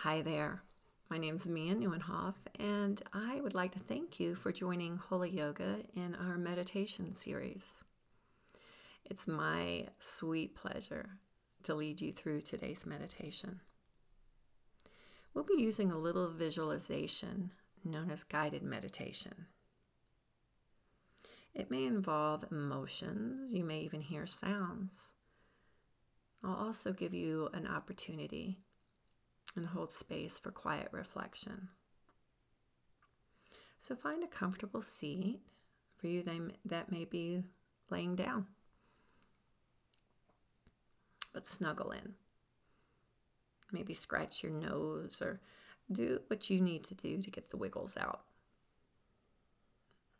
Hi there. My name is Mia Neuenhoff, and I would like to thank you for joining Holy Yoga in our meditation series. It's my sweet pleasure to lead you through today's meditation. We'll be using a little visualization known as guided meditation. It may involve emotions, you may even hear sounds. I'll also give you an opportunity and hold space for quiet reflection. So find a comfortable seat for you that may be laying down. But snuggle in. Maybe scratch your nose or do what you need to do to get the wiggles out.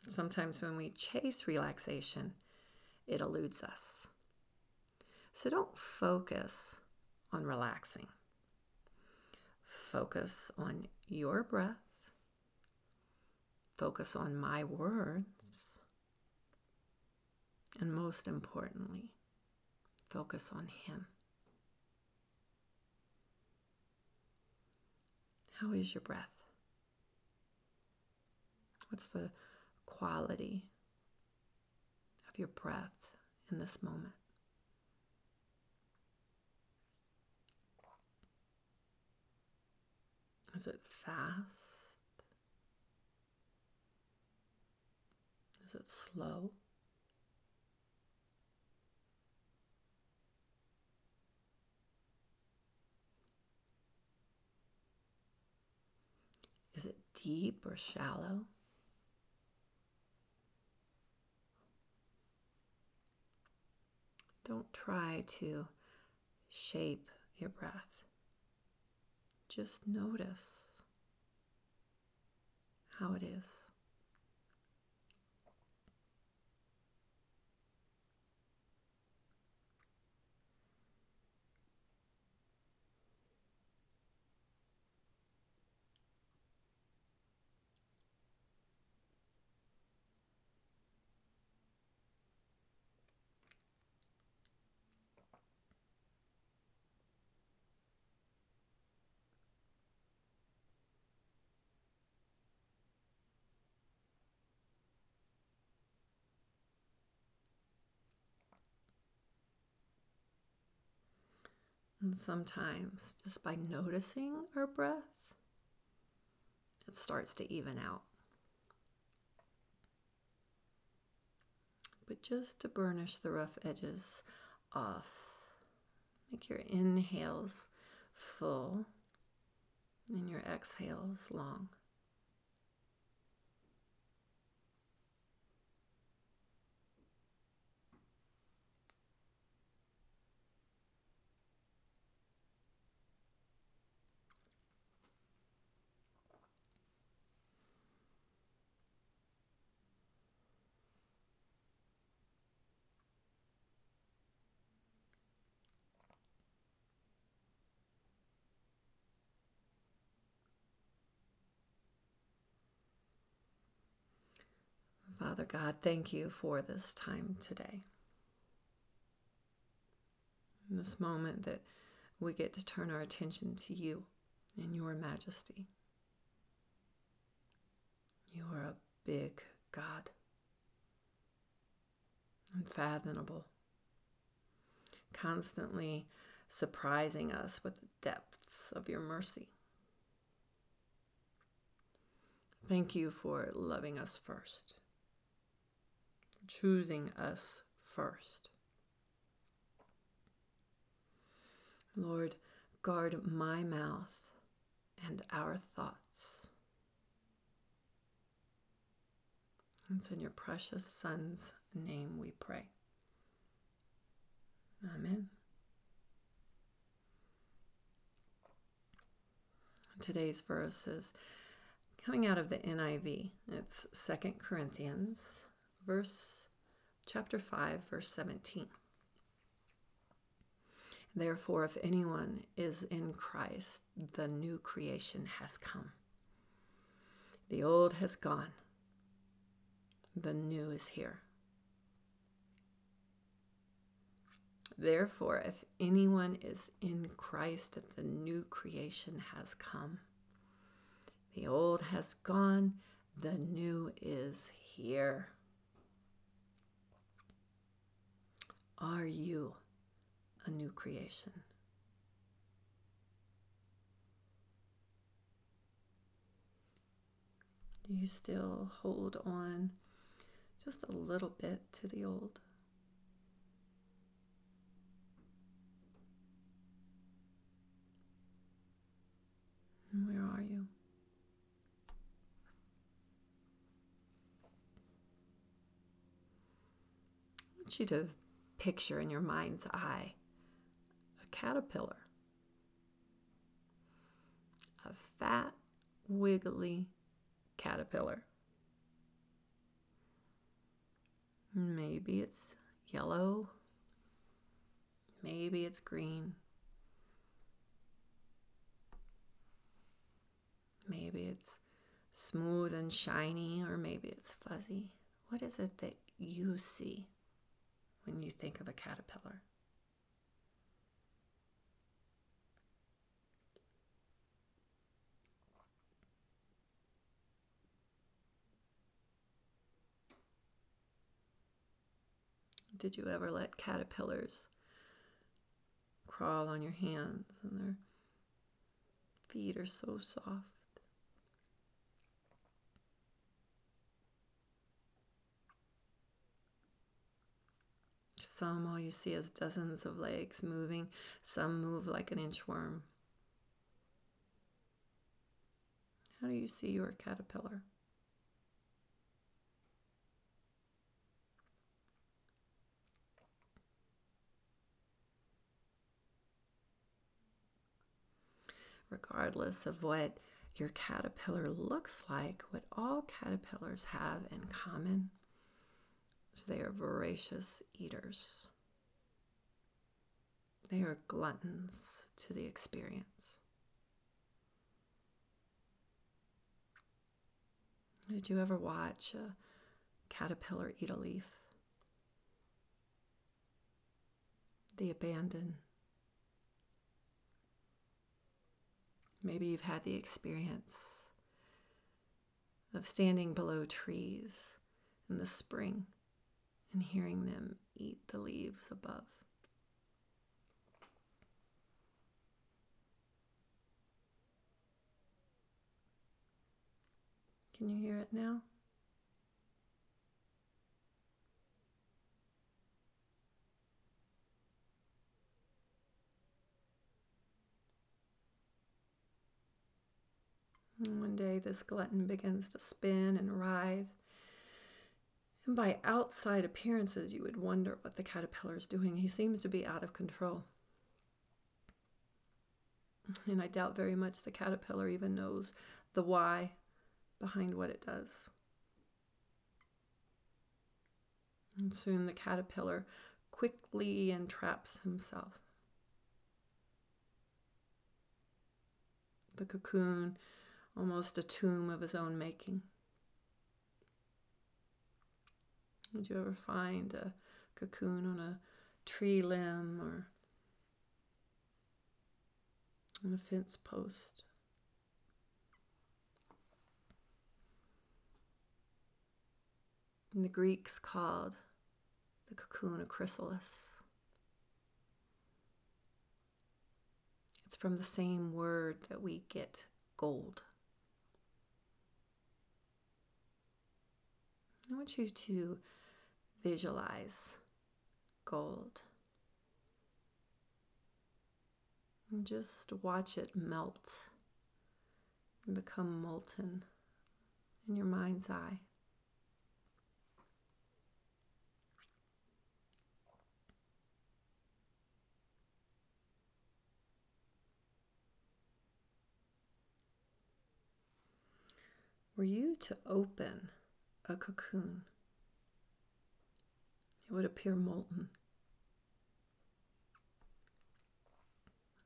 Sometimes when we chase relaxation, it eludes us. So don't focus on relaxing. Focus on your breath. Focus on my words. And most importantly, focus on Him. How is your breath? What's the quality of your breath in this moment? Is it fast? Is it slow? Is it deep or shallow? Don't try to shape your breath. Just notice how it is. And sometimes, just by noticing our breath, it starts to even out. But just to burnish the rough edges off, make your inhales full and your exhales long. Father God, thank you for this time today. In this moment that we get to turn our attention to you and your majesty. You are a big God, unfathomable, constantly surprising us with the depths of your mercy. Thank you for loving us first choosing us first. Lord, guard my mouth and our thoughts. It's in your precious Son's name we pray. Amen. Today's verse is coming out of the NIV. It's Second Corinthians verse chapter 5 verse 17. Therefore if anyone is in Christ, the new creation has come. The old has gone. The new is here. Therefore, if anyone is in Christ, the new creation has come. The old has gone, the new is here. Are you a new creation? Do you still hold on just a little bit to the old? Where are you? I want you to picture in your mind's eye a caterpillar, a fat, wiggly caterpillar. Maybe it's yellow, maybe it's green. Maybe it's smooth and shiny, or maybe it's fuzzy. What is it that you see when you think of a caterpillar? Did you ever let caterpillars crawl on your hands and their feet are so soft? Some, all you see is dozens of legs moving. Some move like an inchworm. How do you see your caterpillar? Regardless of what your caterpillar looks like, what all caterpillars have in common they are voracious eaters. They are gluttons to the experience. Did you ever watch a caterpillar eat a leaf? The abandon. Maybe you've had the experience of standing below trees in the spring and hearing them eat the leaves above. Can you hear it now? one day, this glutton begins to spin and writhe and by outside appearances, you would wonder what the caterpillar is doing. He seems to be out of control. And I doubt very much the caterpillar even knows the why behind what it does. And soon the caterpillar quickly entraps himself. The cocoon, almost a tomb of his own making. Did you ever find a cocoon on a tree limb or on a fence post? And the Greeks called the cocoon a chrysalis. It's from the same word that we get gold. I want you to visualize gold. And just watch it melt and become molten in your mind's eye. Were you to open a cocoon, it would appear molten.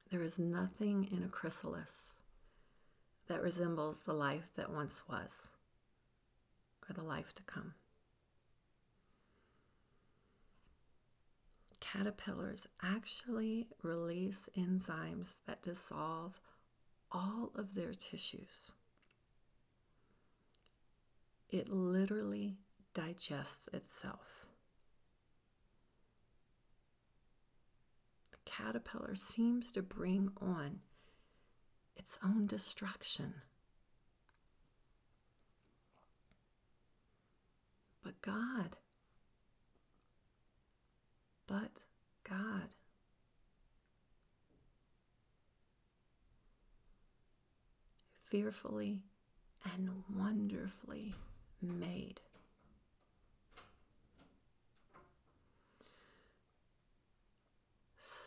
There is nothing in a chrysalis that resembles the life that once was or the life to come. caterpillars actually release enzymes that dissolve all of their tissues. It literally digests itself. The caterpillar seems to bring on its own destruction. But God, but God. Fearfully and wonderfully made.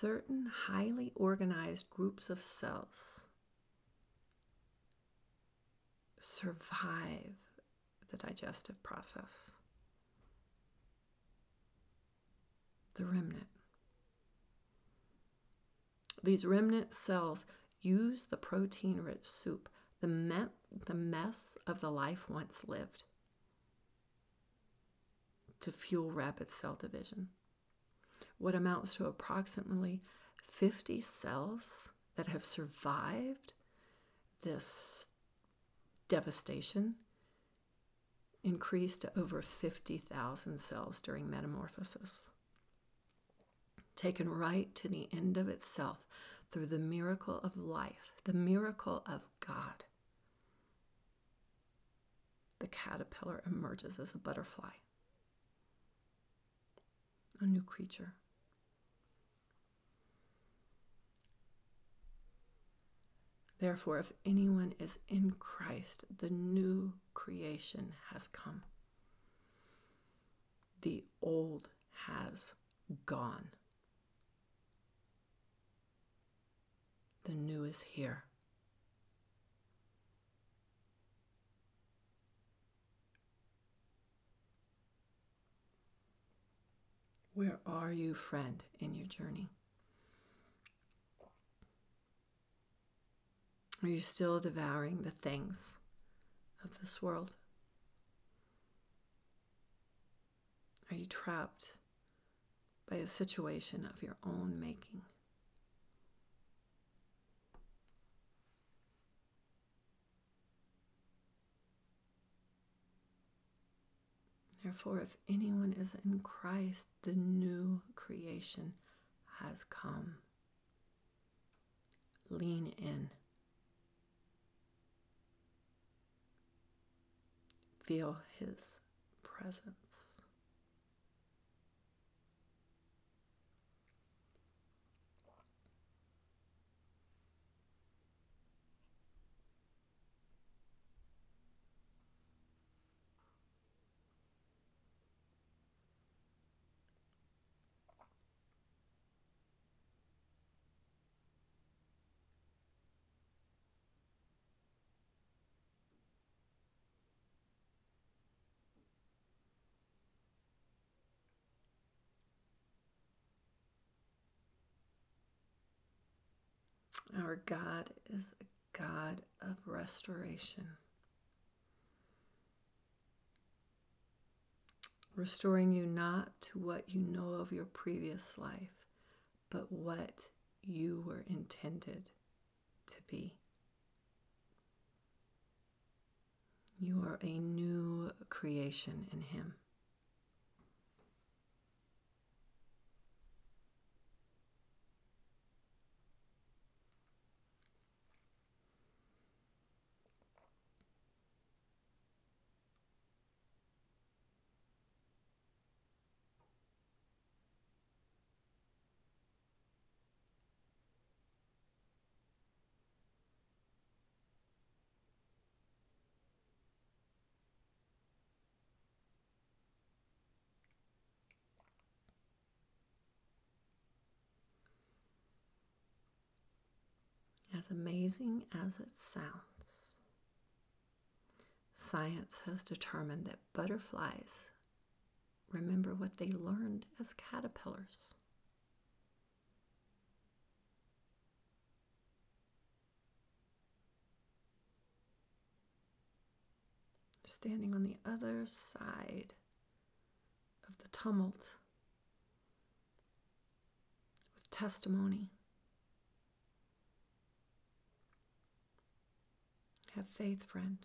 Certain highly organized groups of cells survive the digestive process. The remnant. These remnant cells use the protein rich soup, the, me- the mess of the life once lived, to fuel rapid cell division. What amounts to approximately 50 cells that have survived this devastation increased to over 50,000 cells during metamorphosis. Taken right to the end of itself through the miracle of life, the miracle of God, the caterpillar emerges as a butterfly, a new creature. Therefore, if anyone is in Christ, the new creation has come. The old has gone. The new is here. Where are you, friend, in your journey? Are you still devouring the things of this world? Are you trapped by a situation of your own making? Therefore, if anyone is in Christ, the new creation has come. Lean in. Feel His presence. Our God is a God of restoration. Restoring you not to what you know of your previous life, but what you were intended to be. You are a new creation in Him. As amazing as it sounds, science has determined that butterflies remember what they learned as caterpillars. Standing on the other side of the tumult with testimony. Have faith, friend.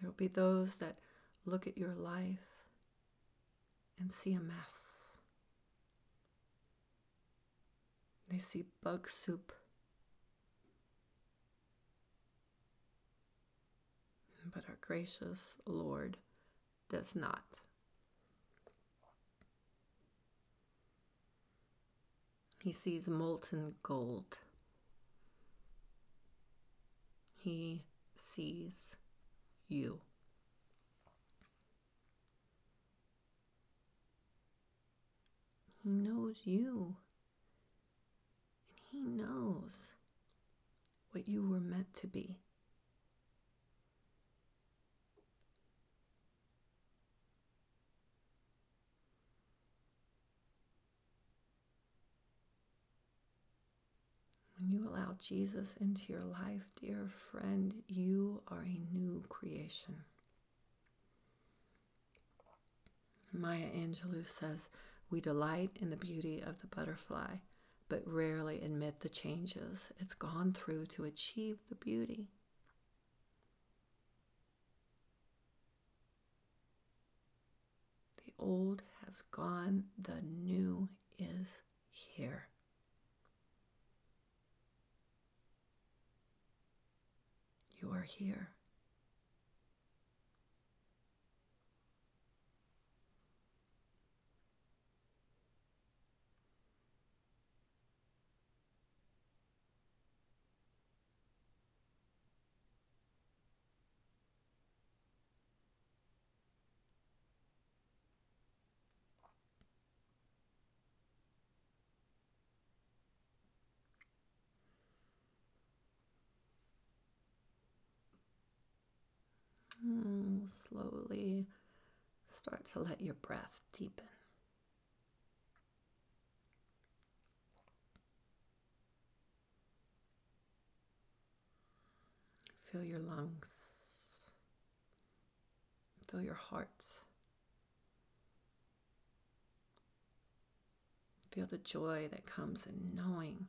There will be those that look at your life and see a mess. They see bug soup. But our gracious Lord does not. He sees molten gold. He sees you. He knows you. And He knows what you were meant to be. When you allow Jesus into your life, dear friend, you are a new creation. Maya Angelou says, We delight in the beauty of the butterfly, but rarely admit the changes it's gone through to achieve the beauty. The old has gone, the new is here. You are here. Slowly start to let your breath deepen. Feel your lungs. Feel your heart. Feel the joy that comes in knowing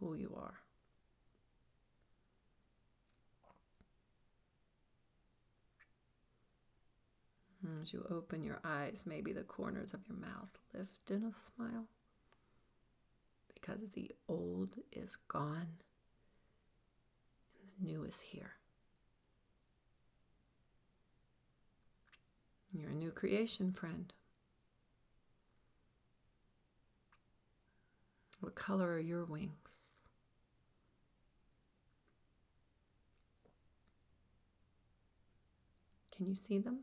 who you are. Mm, As you open your eyes, maybe the corners of your mouth lift in a smile because the old is gone and the new is here. You're a new creation, friend. What color are your wings? Can you see them?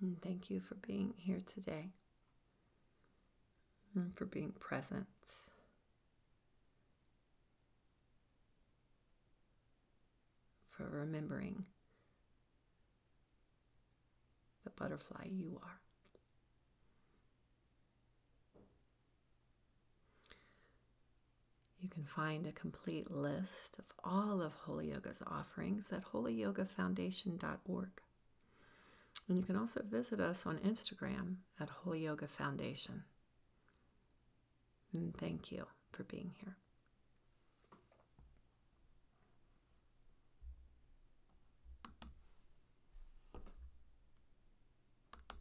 And thank you for being here today and for being present. For remembering the butterfly you are. You can find a complete list of all of Holy Yoga's offerings at holyyogafoundation.org. And you can also visit us on Instagram at Holy Yoga Foundation. And thank you for being here.